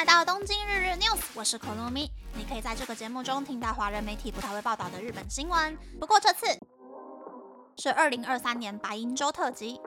来到东京日日 news，我是可露咪。你可以在这个节目中听到华人媒体不太会报道的日本新闻。不过这次是二零二三年白银周特辑，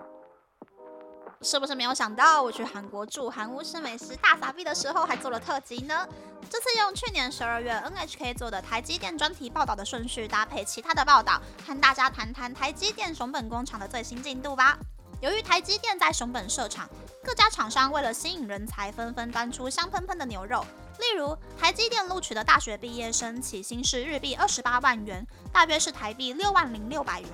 是不是没有想到我去韩国住韩屋吃美食大傻逼的时候还做了特辑呢？这次用去年十二月 NHK 做的台积电专题报道的顺序，搭配其他的报道，和大家谈谈台积电熊本工厂的最新进度吧。由于台积电在熊本设厂，各家厂商为了吸引人才，纷纷端出香喷喷的牛肉。例如，台积电录取的大学毕业生起薪是日币二十八万元，大约是台币六万零六百元，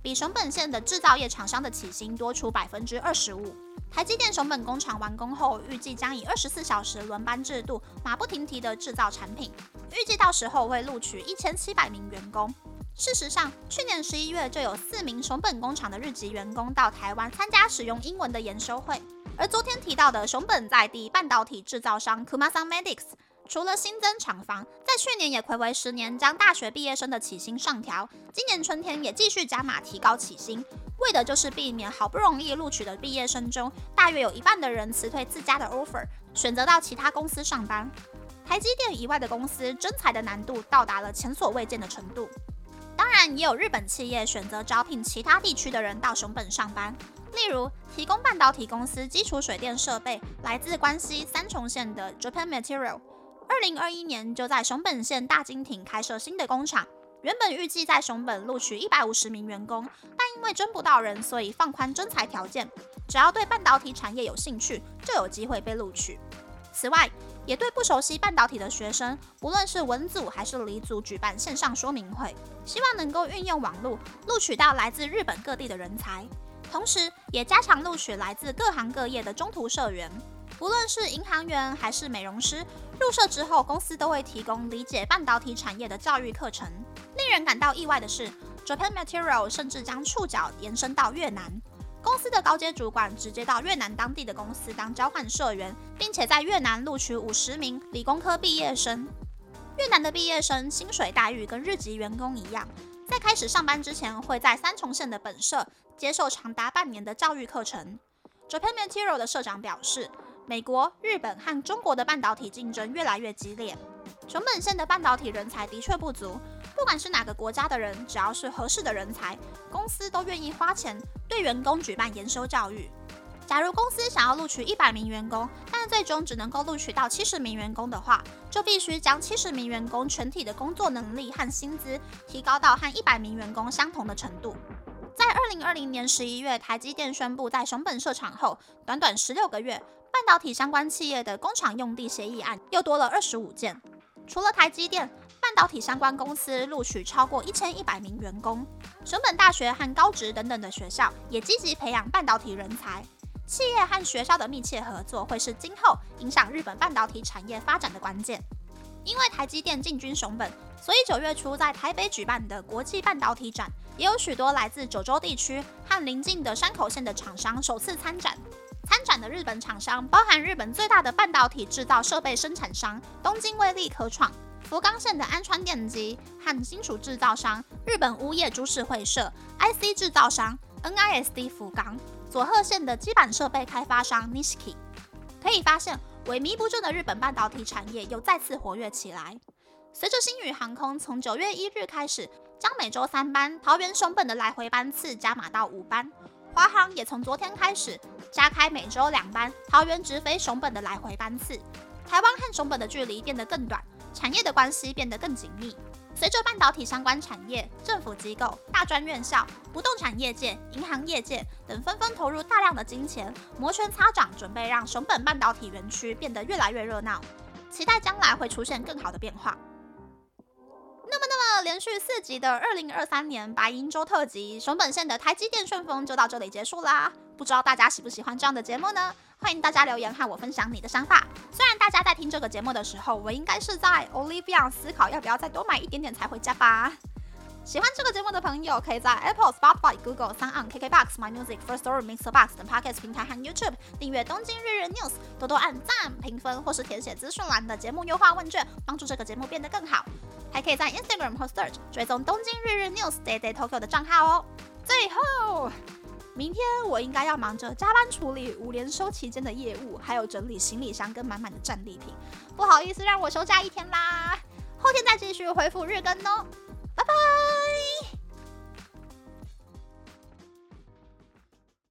比熊本县的制造业厂商的起薪多出百分之二十五。台积电熊本工厂完工后，预计将以二十四小时轮班制度，马不停蹄地制造产品，预计到时候会录取一千七百名员工。事实上，去年十一月就有四名熊本工厂的日籍员工到台湾参加使用英文的研修会。而昨天提到的熊本在地半导体制造商 Kumasan Medics，除了新增厂房，在去年也暌违十年将大学毕业生的起薪上调，今年春天也继续加码提高起薪，为的就是避免好不容易录取的毕业生中，大约有一半的人辞退自家的 offer，选择到其他公司上班。台积电以外的公司征才的难度到达了前所未见的程度。但，也有日本企业选择招聘其他地区的人到熊本上班。例如，提供半导体公司基础水电设备来自关西三重县的 Japan Material，二零二一年就在熊本县大金町开设新的工厂。原本预计在熊本录取一百五十名员工，但因为征不到人，所以放宽征才条件，只要对半导体产业有兴趣，就有机会被录取。此外，也对不熟悉半导体的学生，不论是文组还是理组，举办线上说明会，希望能够运用网络录取到来自日本各地的人才。同时，也加强录取来自各行各业的中途社员，不论是银行员还是美容师，入社之后，公司都会提供理解半导体产业的教育课程。令人感到意外的是，Japan Material 甚至将触角延伸到越南。公司的高阶主管直接到越南当地的公司当交换社员，并且在越南录取五十名理工科毕业生。越南的毕业生薪水待遇跟日籍员工一样，在开始上班之前会在三重县的本社接受长达半年的教育课程。Japan Material 的社长表示，美国、日本和中国的半导体竞争越来越激烈，熊本县的半导体人才的确不足。不管是哪个国家的人，只要是合适的人才，公司都愿意花钱对员工举办研修教育。假如公司想要录取一百名员工，但最终只能够录取到七十名员工的话，就必须将七十名员工全体的工作能力和薪资提高到和一百名员工相同的程度。在二零二零年十一月，台积电宣布在熊本设厂后，短短十六个月，半导体相关企业的工厂用地协议案又多了二十五件。除了台积电。半导体相关公司录取超过一千一百名员工，熊本大学和高职等等的学校也积极培养半导体人才。企业和学校的密切合作会是今后影响日本半导体产业发展的关键。因为台积电进军熊本，所以九月初在台北举办的国际半导体展，也有许多来自九州地区和邻近的山口县的厂商首次参展。参展的日本厂商包含日本最大的半导体制造设备生产商东京威力科创。福冈县的安川电机和金属制造商日本屋业株式会社、IC 制造商 NISD 福冈、佐贺县的基板设备开发商 Nishiki，可以发现萎靡不振的日本半导体产业又再次活跃起来。随着新宇航空从九月一日开始，将每周三班桃园熊本的来回班次加码到五班，华航也从昨天开始加开每周两班桃园直飞熊本的来回班次。台湾和熊本的距离变得更短。产业的关系变得更紧密。随着半导体相关产业、政府机构、大专院校、不动产业界、银行业界等纷纷投入大量的金钱，摩拳擦掌，准备让熊本半导体园区变得越来越热闹，期待将来会出现更好的变化。连续四集的二零二三年白银周特辑，熊本县的台积电顺风就到这里结束啦。不知道大家喜不喜欢这样的节目呢？欢迎大家留言和我分享你的想法。虽然大家在听这个节目的时候，我应该是在 Olivia 思考要不要再多买一点点才回家吧。喜欢这个节目的朋友，可以在 Apple、Spotify、Google、s o n KKBox、My Music、First Story、Mixer Box 等 Podcast 平台和 YouTube 订阅《东京日日 News》，多多按赞、评分或是填写资讯栏的节目优化问卷，帮助这个节目变得更好。还可以在 Instagram 或 Search 追踪东京日日 News Day Day Tokyo 的账号哦。最后，明天我应该要忙着加班处理五连收期间的业务，还有整理行李箱跟满满的战利品。不好意思，让我休假一天啦。后天再继续回复日更哦。拜拜